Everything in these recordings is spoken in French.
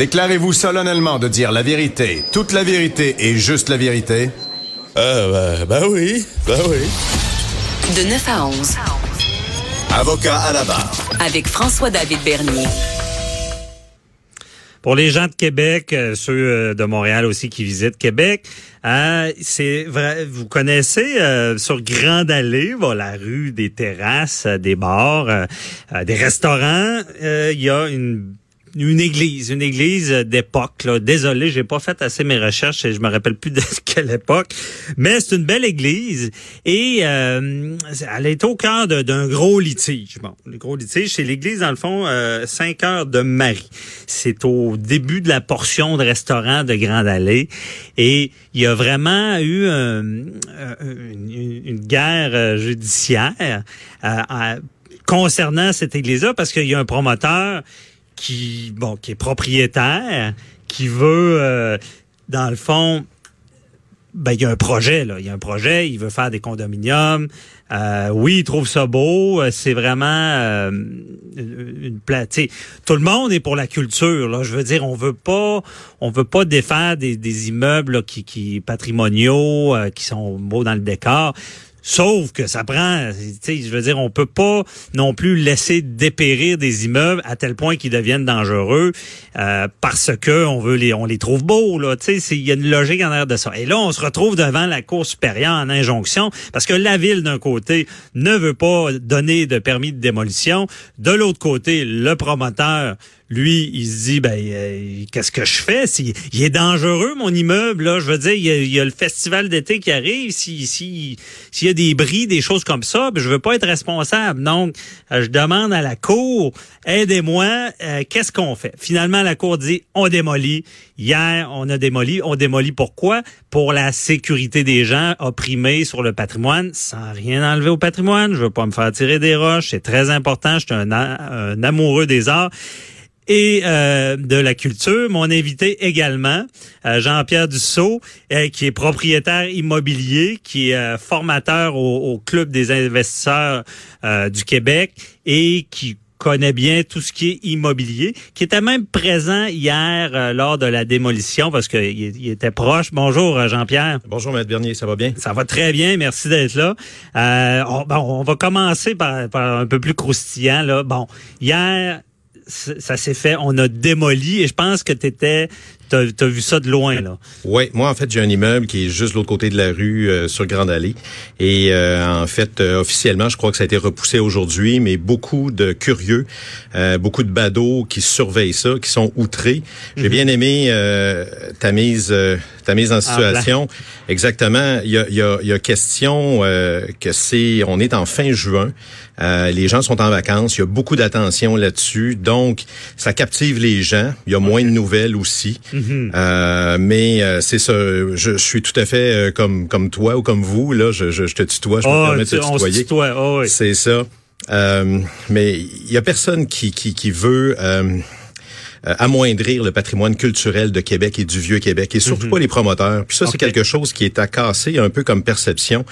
Déclarez-vous solennellement de dire la vérité, toute la vérité et juste la vérité? Euh, ben, ben oui, ben oui. De 9 à 11. Avocat à la barre. Avec François-David Bernier. Pour les gens de Québec, euh, ceux euh, de Montréal aussi qui visitent Québec, euh, c'est vrai, vous connaissez euh, sur Grande Allée, bon, la rue des terrasses, des bars, des restaurants, il y a une une église, une église d'époque. Désolé, j'ai pas fait assez mes recherches et je me rappelle plus de quelle époque. Mais c'est une belle église et euh, elle est au cœur d'un gros litige. Bon, le gros litige, c'est l'église dans le fond euh, 5 heures de Marie. C'est au début de la portion de restaurant de Grande Allée et il y a vraiment eu euh, une, une, guerre judiciaire euh, concernant cette église-là parce qu'il y a un promoteur qui bon qui est propriétaire, qui veut euh, dans le fond ben il y a un projet là, il y a un projet, il veut faire des condominiums. Euh, oui, il trouve ça beau, euh, c'est vraiment euh, une plate. Tout le monde est pour la culture là, je veux dire on veut pas on veut pas défaire des, des immeubles qui qui patrimoniaux qui sont beaux dans le décor. Sauf que ça prend, je veux dire, on peut pas non plus laisser dépérir des immeubles à tel point qu'ils deviennent dangereux euh, parce que on veut les, on les trouve beaux là. Tu sais, il y a une logique en arrière de ça. Et là, on se retrouve devant la Cour supérieure en injonction parce que la ville d'un côté ne veut pas donner de permis de démolition, de l'autre côté, le promoteur lui, il se dit, ben, euh, qu'est-ce que je fais? Il est dangereux, mon immeuble, là. Je veux dire, il y a, le festival d'été qui arrive. Si, si, s'il y a des bris, des choses comme ça, ben, je veux pas être responsable. Donc, euh, je demande à la Cour, aidez-moi, euh, qu'est-ce qu'on fait? Finalement, la Cour dit, on démolit. Hier, on a démoli. On démolit pourquoi? Pour la sécurité des gens opprimés sur le patrimoine, sans rien enlever au patrimoine. Je veux pas me faire tirer des roches. C'est très important. Je suis un amoureux des arts et euh, de la culture. Mon invité également, euh, Jean-Pierre Dussault, euh, qui est propriétaire immobilier, qui est formateur au, Club des investisseurs du Québec et qui connaît bien tout ce qui est immobilier, qui était même présent hier lors de la démolition parce qu'il il était proche. Bonjour Jean-Pierre. Bonjour Maître Bernier, ça va bien? Ça va très bien, merci d'être là. On, bon, on, va commencer par, par, un peu plus croustillant. Là. Bon, hier, ça s'est fait, on a démoli et je pense que tu étais T'as as vu ça de loin, là. Oui, moi, en fait, j'ai un immeuble qui est juste de l'autre côté de la rue, euh, sur Grande Allée. Et euh, en fait, euh, officiellement, je crois que ça a été repoussé aujourd'hui, mais beaucoup de curieux, beaucoup de badauds qui surveillent ça, qui sont outrés. J'ai mhm. bien aimé ta mise ta mise en situation. Exactement. Il y a, il y a, il y a question que c'est, on est en fin juin. les gens sont en vacances. Il y a beaucoup d'attention là-dessus. Donc, ça captive les gens. Il y a moins de nouvelles aussi. Mhm. Mhm. Euh, mais euh, c'est ça. Je, suis tout à fait euh, comme comme toi ou comme vous. Là, je, je, te tutoie. Je me oh, permets de te tutoyer. Oh, c'est ça. mais il y a personne qui qui, qui veut euh, amoindrir le patrimoine culturel de Québec et du vieux Québec, et surtout mhm. pas les promoteurs. Puis ça, c'est quelque chose qui est à casser un peu comme perception.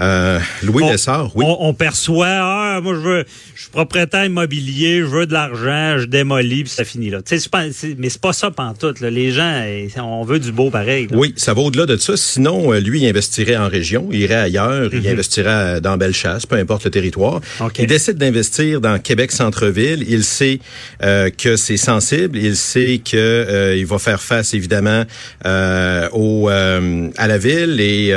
Euh, Louis on, Lessard, oui. On, perçoit, ah, moi je veux, je suis propriétaire immobilier, je veux de l'argent, je démolis, puis ça finit là. Tu sais, pas, mais c'est pas ça pantoute. Là. Les gens, eh, on veut du beau pareil. Oui, ça va au-delà de ça. Sinon, euh, lui, il investirait en région, il irait ailleurs, il mhm. investirait dans Bellechasse, peu importe le territoire. Il décide d'investir dans Québec centre-ville. Il sait euh, que c'est sensible il sait que euh, il va faire face évidemment euh, au euh, à la ville et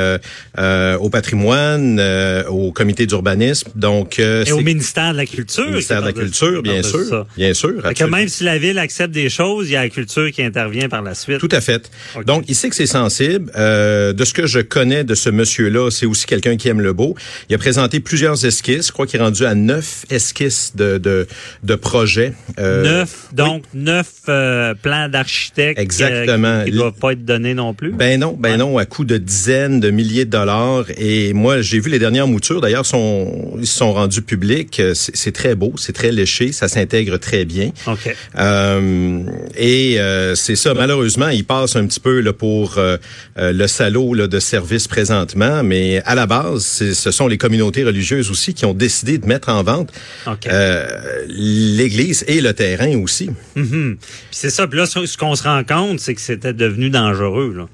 au patrimoine, au comité d'urbanisme. Donc et au ministère de la culture. Ministère de la culture, bien sûr, bien sûr. Que même si la ville accepte des choses, il y a la culture qui intervient par la suite. Tout à fait. Donc il sait que c'est sensible. de ce que je connais de ce monsieur-là, c'est aussi quelqu'un qui aime le beau. Il a présenté plusieurs esquisses. Je crois qu'il est rendu à neuf esquisses de de, de projets. neuf, donc neuf neuf euh, plans d'architectes Exactement. qui ne doivent pas être donnés non plus? Ben non, ben non, à coût de dizaines de milliers de dollars. Et moi, j'ai vu les dernières moutures. D'ailleurs, sont, ils sont rendus publics. C'est très beau, c'est très léché, ça s'intègre très bien. OK. Euh, et euh, c'est ça. Malheureusement, il passe un petit peu là, pour le salaud là, de service présentement. Mais à la base, ce sont les communautés religieuses aussi qui ont décidé de mettre en vente l'Église et le terrain aussi. Mm-hmm. Mhm. Puis c'est ça. Puis là, ce qu'on se rend compte, c'est que c'était devenu dangereux. Là.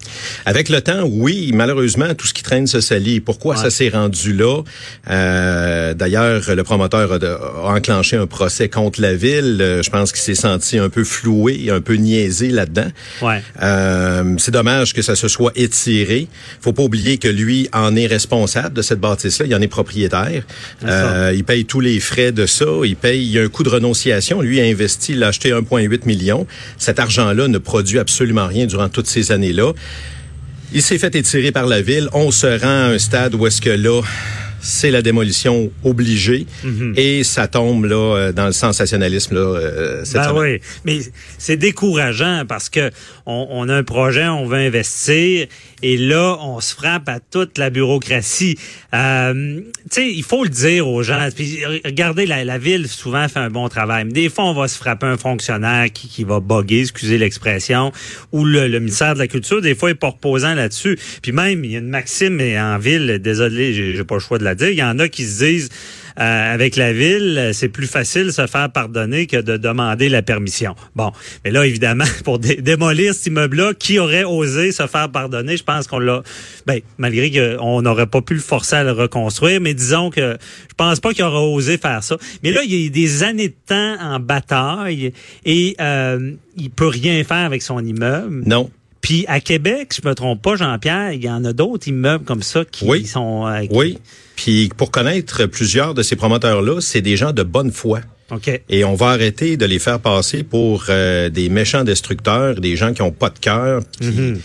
Avec le temps, oui, malheureusement, tout ce qui traîne se salit. Pourquoi Ouais. ça s'est rendu là? Euh, D'ailleurs, le promoteur a, enclenché un procès contre la ville. Euh, Je pense qu'il s'est senti un peu floué, un peu niaisé là-dedans. Ouais. Euh, c'est dommage que ça se soit étiré. Faut pas oublier que lui en est responsable de cette bâtisse-là. Il en est propriétaire. Euh, il paye tous les frais de ça. Il paye il y a un coût de renonciation. Lui a investi, il a acheté 1,8 million. Cet argent-là ne produit absolument rien durant toutes ces années-là. Il s'est fait étirer par la ville. On se rend à un stade où est-ce que là, c'est la démolition obligée et ça tombe là euh, dans le sensationnalisme là euh, cette Ben oui, mais c'est décourageant parce que on, on a un projet, on veut investir et là on se frappe à toute la bureaucratie. Euh, tu sais, il faut le dire aux gens. Regardez, la, la ville souvent fait un bon travail, mais des fois on va se frapper un fonctionnaire qui, qui va bugger, excusez l'expression, ou le, le ministère de la Culture des fois est pas reposant là-dessus. Puis même il y a une maxime en ville, désolé, j'ai pas le choix de la dire. Il y en a qui se disent euh, avec la ville, c'est plus facile de se faire pardonner que de demander la permission. Bon, mais là, évidemment, pour dé- démolir cet immeuble-là, qui aurait osé se faire pardonner? Je pense qu'on l'a... Ben, malgré qu'on n'aurait pas pu le forcer à le reconstruire, mais disons que je pense pas qu'il aurait osé faire ça. Mais là, il y a des années de temps en bataille et euh, il peut rien faire avec son immeuble. Non. Puis à Québec, je me trompe pas, Jean-Pierre, il y en a d'autres immeubles comme ça qui Oui. sont... euh, qui- Oui. Puis pour connaître plusieurs de ces promoteurs-là, c'est des gens de bonne foi. OK. Et on va arrêter de les faire passer pour euh, des méchants destructeurs, des gens qui ont pas de cœur. Mhm.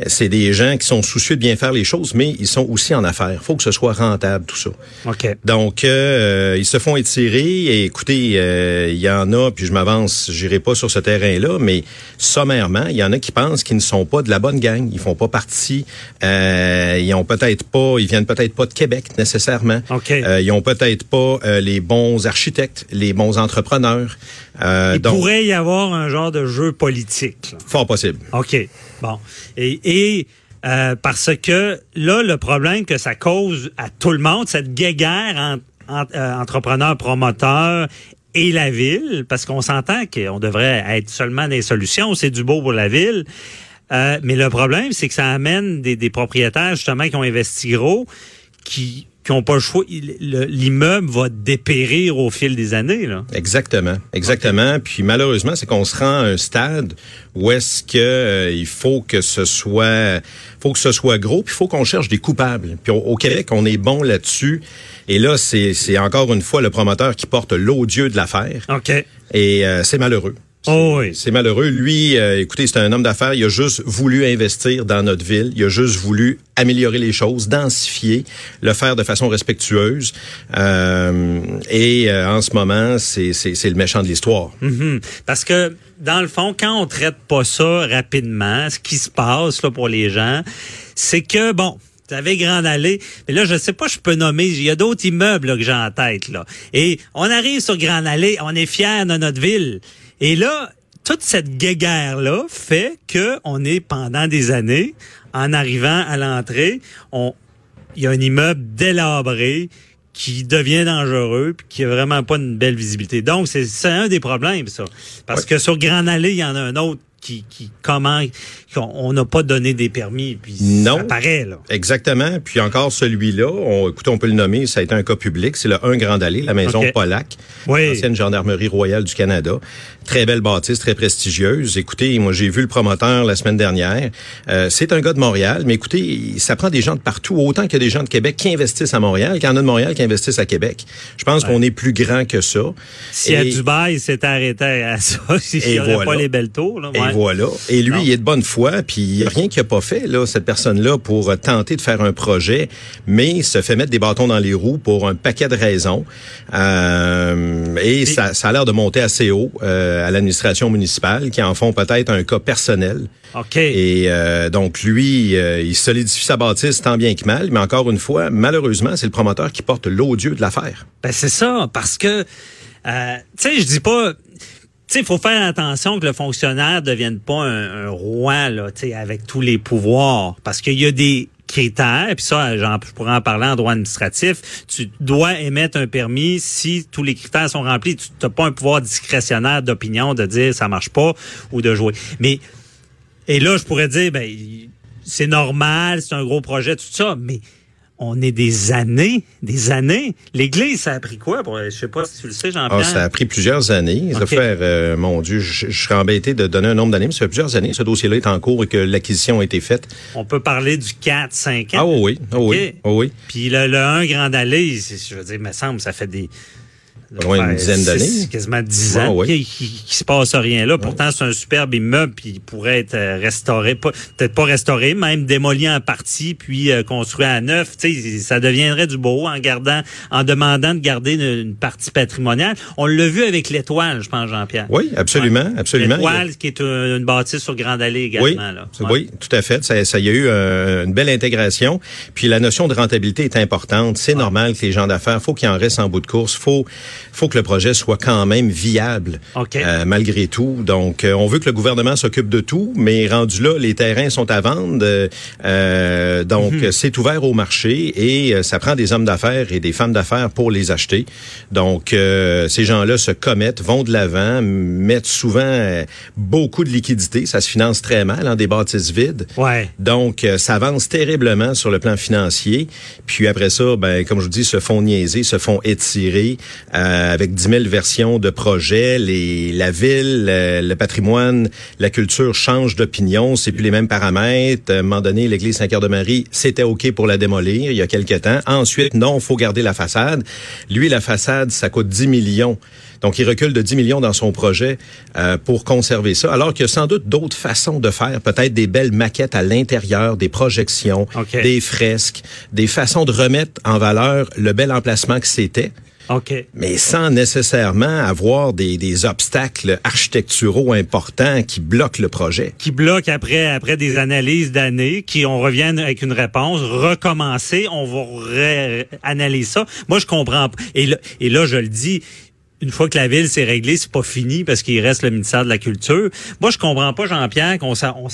Euh, C'est des gens qui sont soucieux de bien faire les choses, mais ils sont aussi en affaires. faut que ce soit rentable, tout ça. OK. Donc, euh, ils se font étirer. Et écoutez, euh, il y en a, puis je m'avance, j'irai pas sur ce terrain-là, mais sommairement, il y en a qui pensent qu'ils ne sont pas de la bonne gang. Ils font pas partie. Euh, ils ont peut-être pas, ils viennent peut-être pas de Québec nécessairement. OK. Euh, ils ont peut-être pas euh, les bons architectes, les bons entrepreneurs. Euh, Il donc, pourrait y avoir un genre de jeu politique. là. fort possible. OK. Bon. Et, et euh, parce que là, le problème que ça cause à tout le monde, cette guéguerre entre euh, entrepreneurs, promoteurs et la ville, parce qu'on s'entend qu'on devrait être seulement des solutions, c'est du beau pour la ville. Euh, mais le problème, c'est que ça amène des, des propriétaires justement qui ont investi gros, qui qui pas le choix. L'immeuble va dépérir au fil des années. Là. Exactement, exactement. Puis malheureusement, c'est qu'on se rend à un stade où est-ce que euh, il faut que ce soit, faut que ce soit gros, puis il faut qu'on cherche des coupables. Puis au, au Québec, on est bon là-dessus. Et là, c'est c'est encore une fois le promoteur qui porte l'odieux de l'affaire. OK. Et euh, c'est malheureux. Oh oui. C'est malheureux. Lui, euh, écoutez, c'est un homme d'affaires. Il a juste voulu investir dans notre ville. Il a juste voulu améliorer les choses, densifier, le faire de façon respectueuse. Euh, et euh, en ce moment, c'est le méchant de l'histoire. Mhm. Parce que, dans le fond, quand on traite pas ça rapidement, ce qui se passe là, pour les gens, c'est que, bon, tu avais Grande Allée, mais là, je sais pas, je peux nommer, il y a d'autres immeubles là, que j'ai en tête. là. Et on arrive sur Grande Allée, on est fiers de notre ville. Et là, toute cette guéguerre-là fait que on est, pendant des années, en arrivant à l'entrée, on il y a un immeuble délabré qui devient dangereux puis qui a vraiment pas une belle visibilité. Donc, c'est c'est un des problèmes, ça. Parce que sur Grande Allée, il y en a un autre qui, qui comment on n'a pas donné des permis puis Non. ça paraît là. Exactement. Puis encore celui-là, on, écoutez, on peut le nommer, ça a été un cas public. C'est le 1 Grand Allée, la maison OK. Pollack, Oui. ancienne gendarmerie royale du Canada. Très belle bâtisse, très prestigieuse. Écoutez, moi j'ai vu le promoteur la semaine dernière. Euh, c'est un gars de Montréal, mais écoutez, ça prend des gens de partout, autant qu'il y a des gens de Québec qui investissent à Montréal, qu'il y en a de Montréal qui investissent à Québec. Je pense qu'on est plus grand que ça. Si à Dubaï, il s'était arrêté à ça, s'il n'y aurait voilà. pas les belles tours. Là, ouais. voilà. Et lui, Non. il est de bonne foi, puis il a rien qu'il a pas fait, là, cette personne-là, pour euh, tenter de faire un projet, mais se fait mettre des bâtons dans les roues pour un paquet de raisons. Euh, et ça, ça a l'air de monter assez haut euh, à l'administration municipale, qui en font peut-être un cas personnel. OK. Et euh, donc, lui, il solidifie sa bâtisse tant bien que mal, mais encore une fois, malheureusement, c'est le promoteur qui porte l'odieux de l'affaire. Ben c'est ça, parce que, tu sais, je dis pas, sais, il faut faire attention que le fonctionnaire devienne pas un, un roi là, avec tous les pouvoirs, parce qu'il y a des critères, puis ça, je pourrais en parler en droit administratif, tu dois émettre un permis si tous les critères sont remplis. Tu n'as pas un pouvoir discrétionnaire d'opinion de dire ça marche pas ou de jouer. Mais et là, je pourrais dire, ben, c'est normal, c'est un gros projet, tout ça, mais on est des années, des années. L'Église, ça a pris quoi? Pour, je sais pas si tu le sais, Jean-Pierre. Ah, ça a pris plusieurs années. Ça fait, euh, mon Dieu, je, je serais embêté de donner un nombre d'années, mais ça fait plusieurs années ce dossier-là est en cours et que l'acquisition a été faite. On peut parler du 4, 5 ans. Ah oui, oui, oui. Puis le, le 1 Grand Allée, je veux dire, il me semble, ça fait des... Pas loin d'une Ouais, dizaine d'années. Quasiment 10 Ah ans. oui. Qui, qui, qui se passe rien là. Pourtant, c'est un superbe immeuble, puis il pourrait être euh, restauré, peut-être pas restauré, même démoli en partie, puis euh, construit à neuf. Tu sais, ça deviendrait du beau en gardant, en demandant de garder une, une partie patrimoniale. On l'a vu avec l'étoile, je pense, Jean-Pierre. Oui, absolument, absolument. L'étoile, qui est une, une bâtisse sur Grande Allée également. Oui, là. Ouais. oui, tout à fait. Ça, ça y a eu euh, une belle intégration. Puis la notion de rentabilité est importante. C'est normal que les gens d'affaires, faut qu'ils en restent en bout de course. Faut, faut que le projet soit quand même viable OK. euh, malgré tout. Donc, euh, on veut que le gouvernement s'occupe de tout, mais rendu là, les terrains sont à vendre. euh, donc, Mhm. c'est ouvert au marché et euh, ça prend des hommes d'affaires et des femmes d'affaires pour les acheter. Donc, euh, ces gens-là se commettent, vont de l'avant, mettent souvent euh, beaucoup de liquidités. Ça se finance très mal, en des bâtisses vides. Ouais. Donc, euh, ça avance terriblement sur le plan financier. Puis après ça, ben, comme je vous dis, se font niaiser, se font étirer euh, avec 10 000 versions de projets. Les, la ville, euh, le patrimoine, la culture changent d'opinion. C'est plus les mêmes paramètres. À un moment donné, l'église Saint-Cœur-de-Marie, c'était OK pour la démolir il y a quelque temps. Ensuite, non, faut garder la façade. Lui, la façade, ça coûte 10 millions. Donc, il recule de 10 millions dans son projet euh, pour conserver ça, alors qu'il y a sans doute d'autres façons de faire, peut-être des belles maquettes à l'intérieur, des projections, OK. des fresques, des façons de remettre en valeur le bel emplacement que c'était, OK. mais sans nécessairement avoir des, des obstacles architecturaux importants qui bloquent le projet. qui bloque après après des analyses d'années, qui on revient avec une réponse, recommencer, on va analyser ça. Moi je comprends. Et là, et là je le dis. Une fois que la ville s'est réglée, c'est pas fini parce qu'il reste le ministère de la Culture. Moi, je comprends pas, Jean-Pierre, qu'on on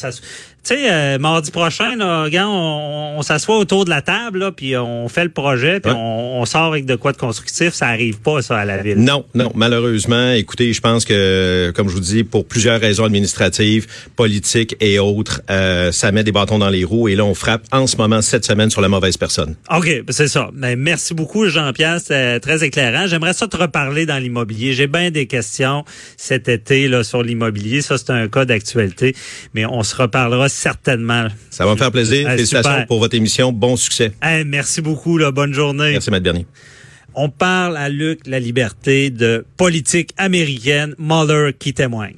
Tu sais, euh, mardi prochain, là, gars, on, on s'assoit autour de la table, là, puis on fait le projet, puis Ouais. on, on sort avec de quoi de constructif. Ça arrive pas, ça, à la ville. Non, non, malheureusement, écoutez, je pense que, comme je vous dis, pour plusieurs raisons administratives, politiques et autres, euh, ça met des bâtons dans les roues et là, on frappe en ce moment, cette semaine, sur la mauvaise personne. OK, ben, c'est ça. Ben, merci beaucoup, Jean-Pierre. C'était très éclairant. J'aimerais ça te reparler dans l'immobilier. J'ai bien des questions cet été là, sur l'immobilier. Ça, c'est un cas d'actualité. Mais on se reparlera certainement. Ça va me faire plaisir. Ah, Félicitations super. pour votre émission. Bon succès. Hey, merci beaucoup. Là. Bonne journée. Merci, Matt Bernier. On parle à Luc La Liberté de politique américaine. Mueller qui témoigne.